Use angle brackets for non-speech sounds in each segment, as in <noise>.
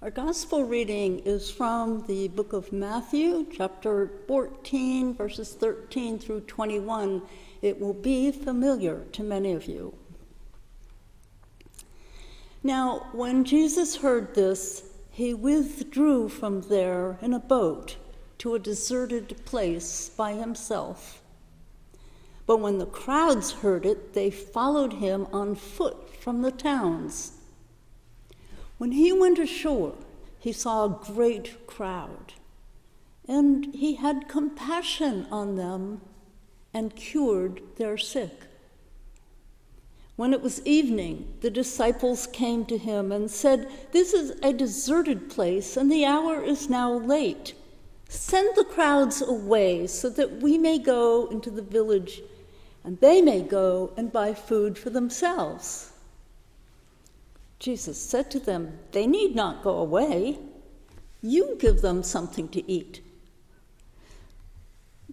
Our gospel reading is from the book of Matthew, chapter 14, verses 13 through 21. It will be familiar to many of you. Now, when Jesus heard this, he withdrew from there in a boat to a deserted place by himself. But when the crowds heard it, they followed him on foot from the towns. When he went ashore, he saw a great crowd, and he had compassion on them and cured their sick. When it was evening, the disciples came to him and said, This is a deserted place, and the hour is now late. Send the crowds away so that we may go into the village, and they may go and buy food for themselves. Jesus said to them, They need not go away. You give them something to eat.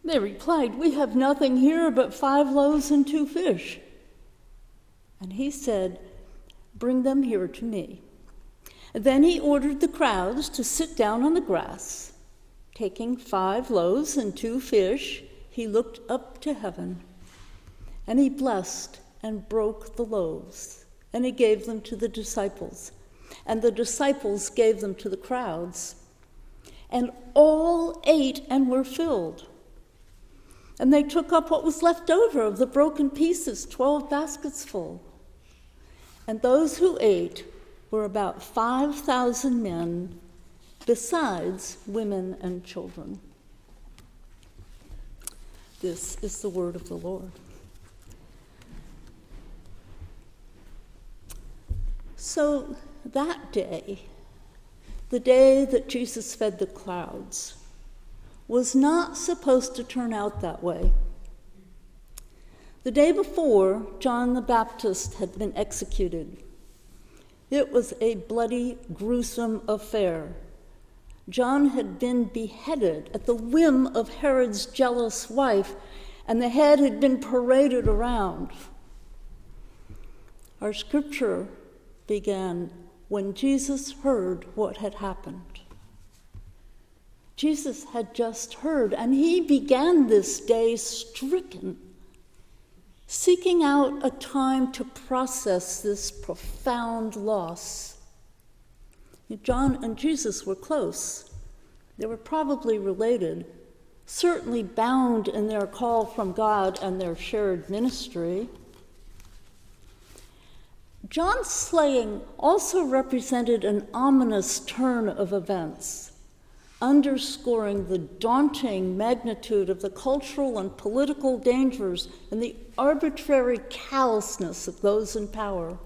They replied, We have nothing here but five loaves and two fish. And he said, Bring them here to me. then he ordered the crowds to sit down on the grass. Taking five loaves and two fish, he looked up to heaven, and he blessed and broke the loaves and he gave them to the disciples. And the disciples gave them to the crowds. And all ate and were filled. And they took up what was left over of the broken pieces, 12 baskets full. And those who ate were about 5,000 men, besides women and children. This is the word of the Lord. So that day, the day that Jesus fed the crowds, was not supposed to turn out that way. The day before, John the Baptist had been executed. It was a bloody, gruesome affair. John had been beheaded at the whim of Herod's jealous wife, and the head had been paraded around. Our scripture began when Jesus heard what had happened. Jesus had just heard, and he began this day stricken, seeking out a time to process this profound loss. John and Jesus were close. They were probably related, certainly bound in their call from God and their shared ministry. John's slaying also represented an ominous turn of events, underscoring the daunting magnitude of the cultural and political dangers and the arbitrary callousness of those in power.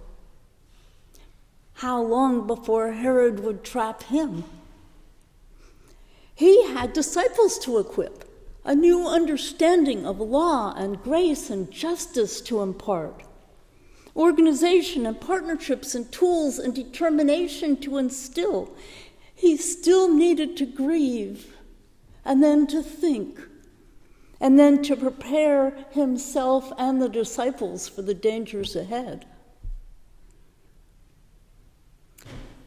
How long before Herod would trap him? He had disciples to equip, a new understanding of law and grace and justice to impart organization and partnerships and tools and determination to instill. He still needed to grieve and then to think and then to prepare himself and the disciples for the dangers ahead.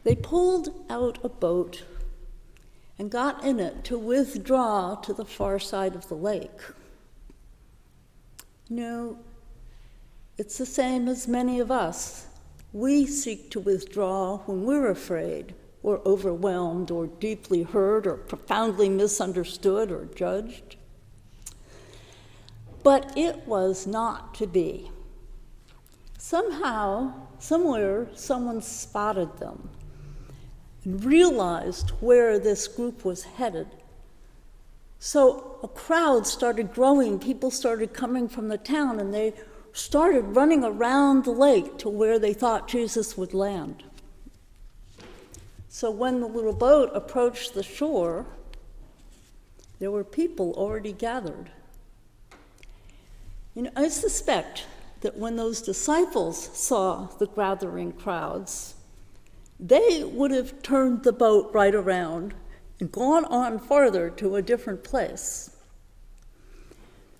They pulled out a boat and got in it to withdraw to the far side of the lake. No, it's the same as many of us. We seek to withdraw when we're afraid or overwhelmed or deeply hurt or profoundly misunderstood or judged. But it was not to be. Somehow, somewhere, someone spotted them and realized where this group was headed. So a crowd started growing. People started coming from the town, and they started running around the lake to where they thought Jesus would land. So when the little boat approached the shore, there were people already gathered. You know, I suspect that when those disciples saw the gathering crowds, they would have turned the boat right around and gone on farther to a different place.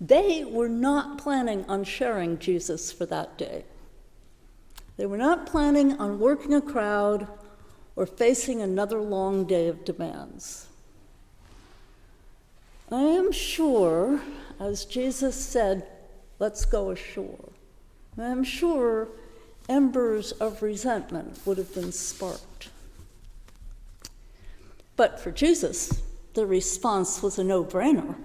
They were not planning on sharing Jesus for that day. They were not planning on working a crowd or facing another long day of demands. I am sure, as Jesus said, let's go ashore, I am sure embers of resentment would have been sparked. But for Jesus, the response was a no brainer.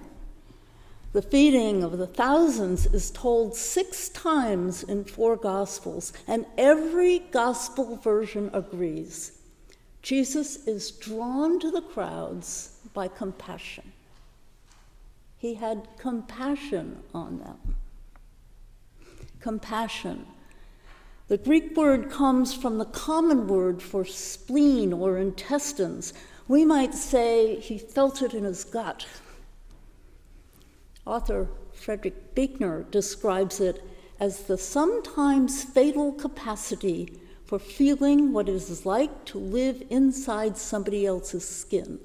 The feeding of the thousands is told six times in four Gospels, and every Gospel version agrees. Jesus is drawn to the crowds by compassion. He had compassion on them. Compassion. The Greek word comes from the common word for spleen or intestines. We might say he felt it in his gut. Author Frederick Buechner describes it as the sometimes fatal capacity for feeling what it is like to live inside somebody else's skin.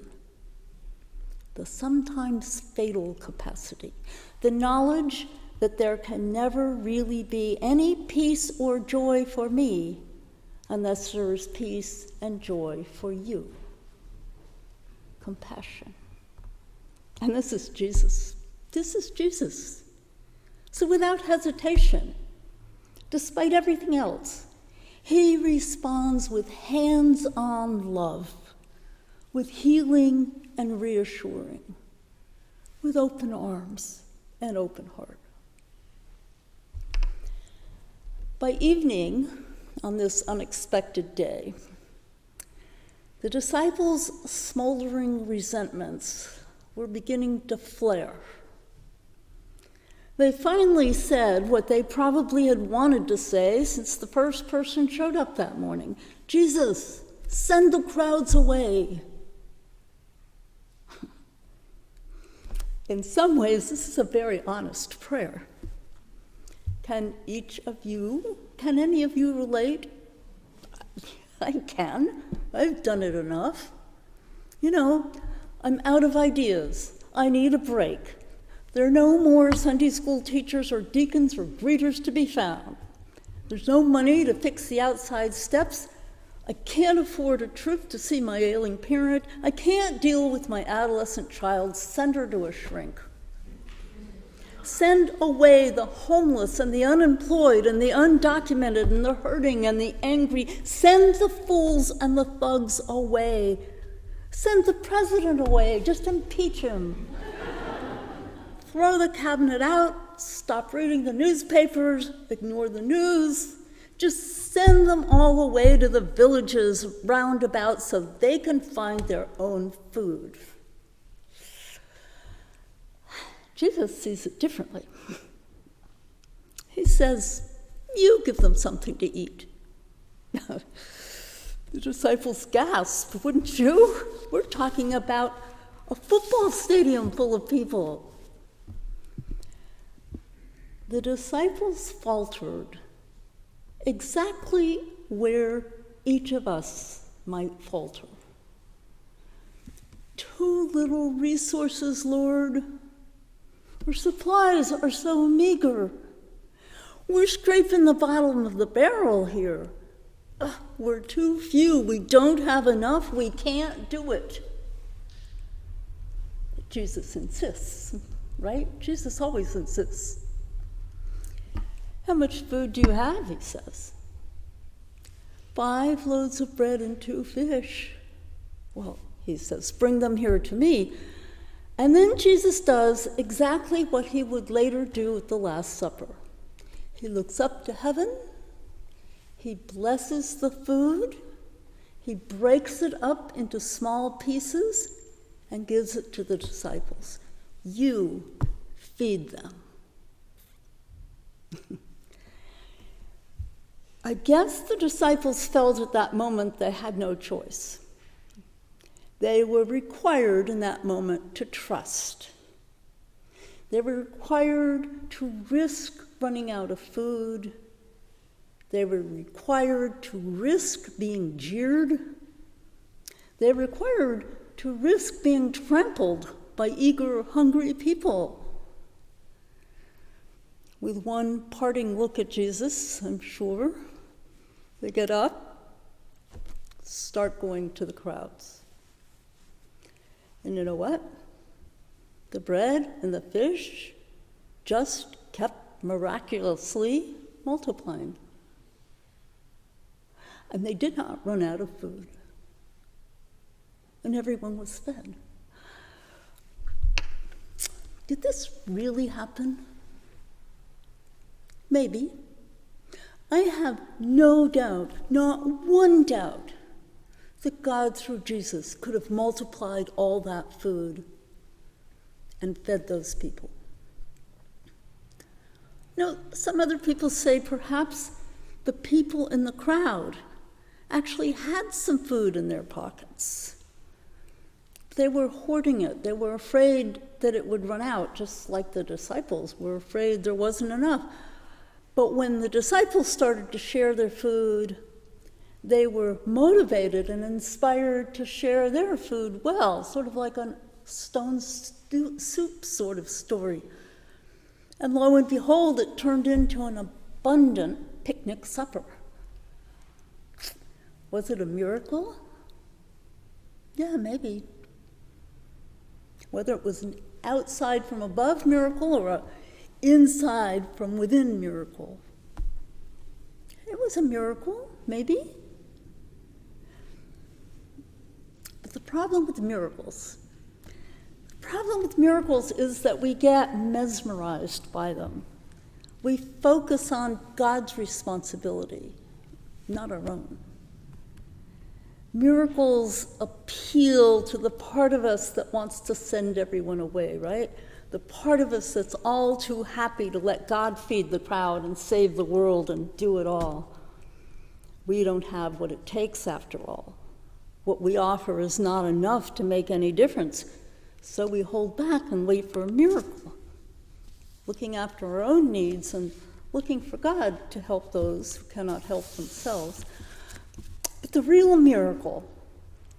The sometimes fatal capacity. The knowledge that there can never really be any peace or joy for me unless there is peace and joy for you. Compassion. And this is Jesus. This is Jesus. So without hesitation, despite everything else, he responds with hands on love, with healing and reassuring, with open arms and open heart. By evening, on this unexpected day, the disciples' smoldering resentments were beginning to flare. They finally said what they probably had wanted to say since the first person showed up that morning Jesus, send the crowds away. In some ways, this is a very honest prayer. Can each of you, can any of you relate? I can. I've done it enough. You know, I'm out of ideas. I need a break. There are no more Sunday school teachers or deacons or greeters to be found. There's no money to fix the outside steps. I can't afford a trip to see my ailing parent. I can't deal with my adolescent child. Send her to a shrink. Send away the homeless and the unemployed and the undocumented and the hurting and the angry. Send the fools and the thugs away. Send the president away. Just impeach him throw the cabinet out, stop reading the newspapers, ignore the news, just send them all away to the villages roundabout so they can find their own food. Jesus sees it differently. He says, You give them something to eat. <laughs> the disciples gasp, wouldn't you? We're talking about a football stadium full of people the disciples faltered exactly where each of us might falter. Too little resources, Lord. Our supplies are so meager. We're scraping the bottom of the barrel here. Uh, we're too few. We don't have enough. We can't do it. Jesus insists, right? Jesus always insists. How much food do you have? He says. Five loaves of bread and two fish. Well, he says, bring them here to me. And then Jesus does exactly what he would later do at the Last Supper. He looks up to heaven, he blesses the food, he breaks it up into small pieces, and gives it to the disciples. You feed them. <laughs> I guess the disciples felt at that moment they had no choice. They were required in that moment to trust. They were required to risk running out of food. They were required to risk being jeered. They were required to risk being trampled by eager, hungry people. With one parting look at Jesus, I'm sure, they get up, start going to the crowds. And you know what? The bread and the fish just kept miraculously multiplying. And they did not run out of food. And everyone was fed. Did this really happen? Maybe. I have no doubt, not one doubt, that God through Jesus could have multiplied all that food and fed those people. Now, some other people say perhaps the people in the crowd actually had some food in their pockets. They were hoarding it. They were afraid that it would run out, just like the disciples were afraid there wasn't enough. But when the disciples started to share their food, they were motivated and inspired to share their food well, sort of like a stone soup sort of story. And lo and behold, it turned into an abundant picnic supper. Was it a miracle? Yeah, maybe. Whether it was an outside from above miracle or a inside from within miracle. It was a miracle, maybe. But the problem with miracles, the problem with miracles is that we get mesmerized by them. We focus on God's responsibility, not our own. Miracles appeal to the part of us that wants to send everyone away, right? The part of us that's all too happy to let God feed the crowd and save the world and do it all. We don't have what it takes after all. What we offer is not enough to make any difference, so we hold back and wait for a miracle, looking after our own needs and looking for God to help those who cannot help themselves. But the real miracle,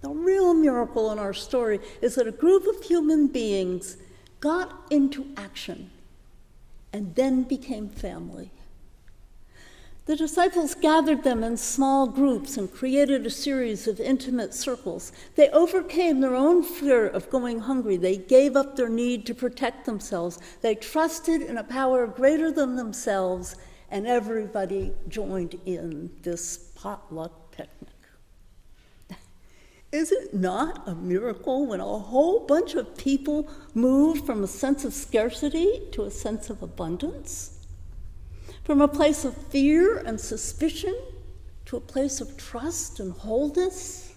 the real miracle in our story is that a group of human beings got into action and then became family. The disciples gathered them in small groups and created a series of intimate circles. They overcame their own fear of going hungry. They gave up their need to protect themselves. They trusted in a power greater than themselves, and everybody joined in this potluck. Is it not a miracle when a whole bunch of people move from a sense of scarcity to a sense of abundance? From a place of fear and suspicion to a place of trust and wholeness?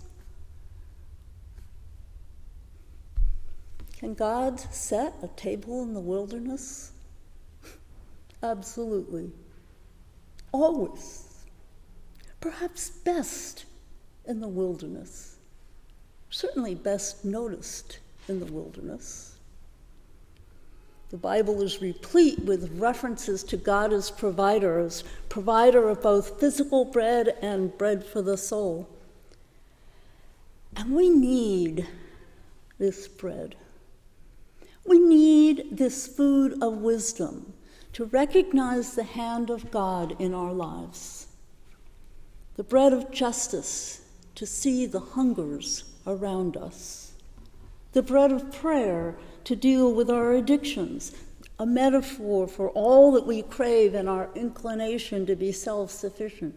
Can God set a table in the wilderness? Absolutely. Always. Perhaps best in the wilderness certainly best noticed in the wilderness. The Bible is replete with references to God as provider, as provider of both physical bread and bread for the soul. And we need this bread. We need this food of wisdom to recognize the hand of God in our lives, the bread of justice to see the hungers around us. The bread of prayer to deal with our addictions, a metaphor for all that we crave and our inclination to be self sufficient.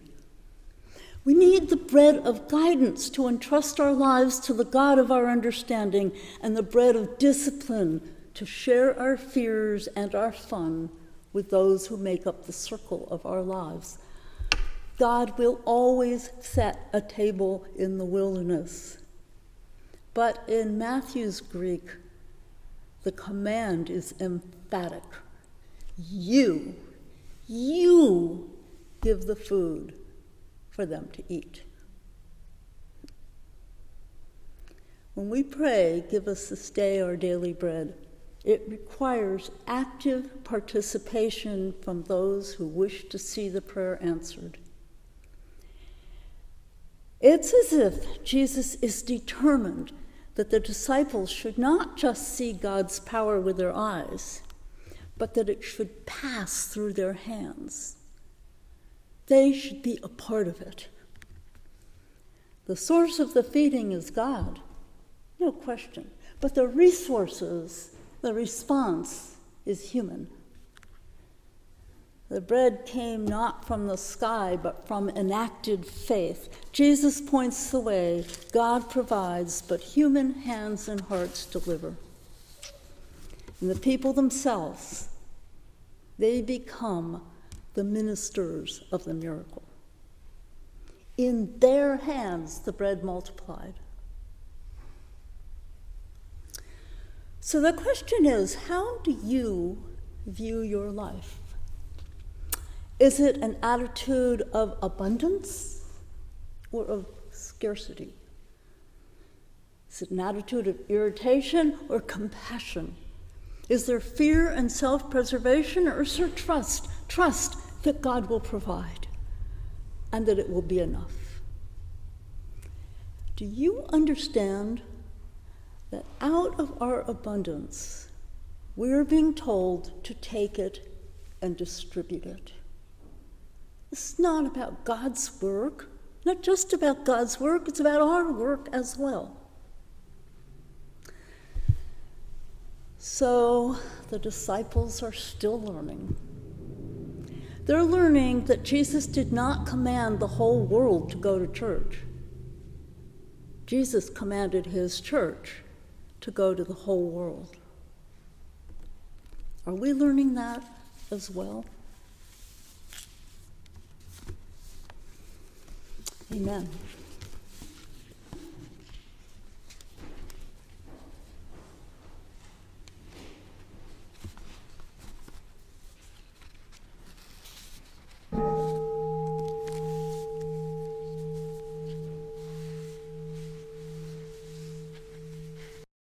We need the bread of guidance to entrust our lives to the God of our understanding, and the bread of discipline to share our fears and our fun with those who make up the circle of our lives. God will always set a table in the wilderness. But in Matthew's Greek, the command is emphatic. You, you give the food for them to eat. When we pray, give us this day our daily bread, it requires active participation from those who wish to see the prayer answered. It's as if Jesus is determined that the disciples should not just see God's power with their eyes, but that it should pass through their hands. They should be a part of it. The source of the feeding is God, no question. But the resources, the response is human. The bread came not from the sky, but from enacted faith. Jesus points the way, God provides, but human hands and hearts deliver. And the people themselves, they become the ministers of the miracle. In their hands, the bread multiplied. So the question is how do you view your life? Is it an attitude of abundance or of scarcity? Is it an attitude of irritation or compassion? Is there fear and self preservation or is there trust? Trust that God will provide and that it will be enough. Do you understand that out of our abundance, we're being told to take it and distribute it? It's not about God's work, not just about God's work, it's about our work as well. So the disciples are still learning. They're learning that Jesus did not command the whole world to go to church. Jesus commanded his church to go to the whole world. Are we learning that as well? Amen.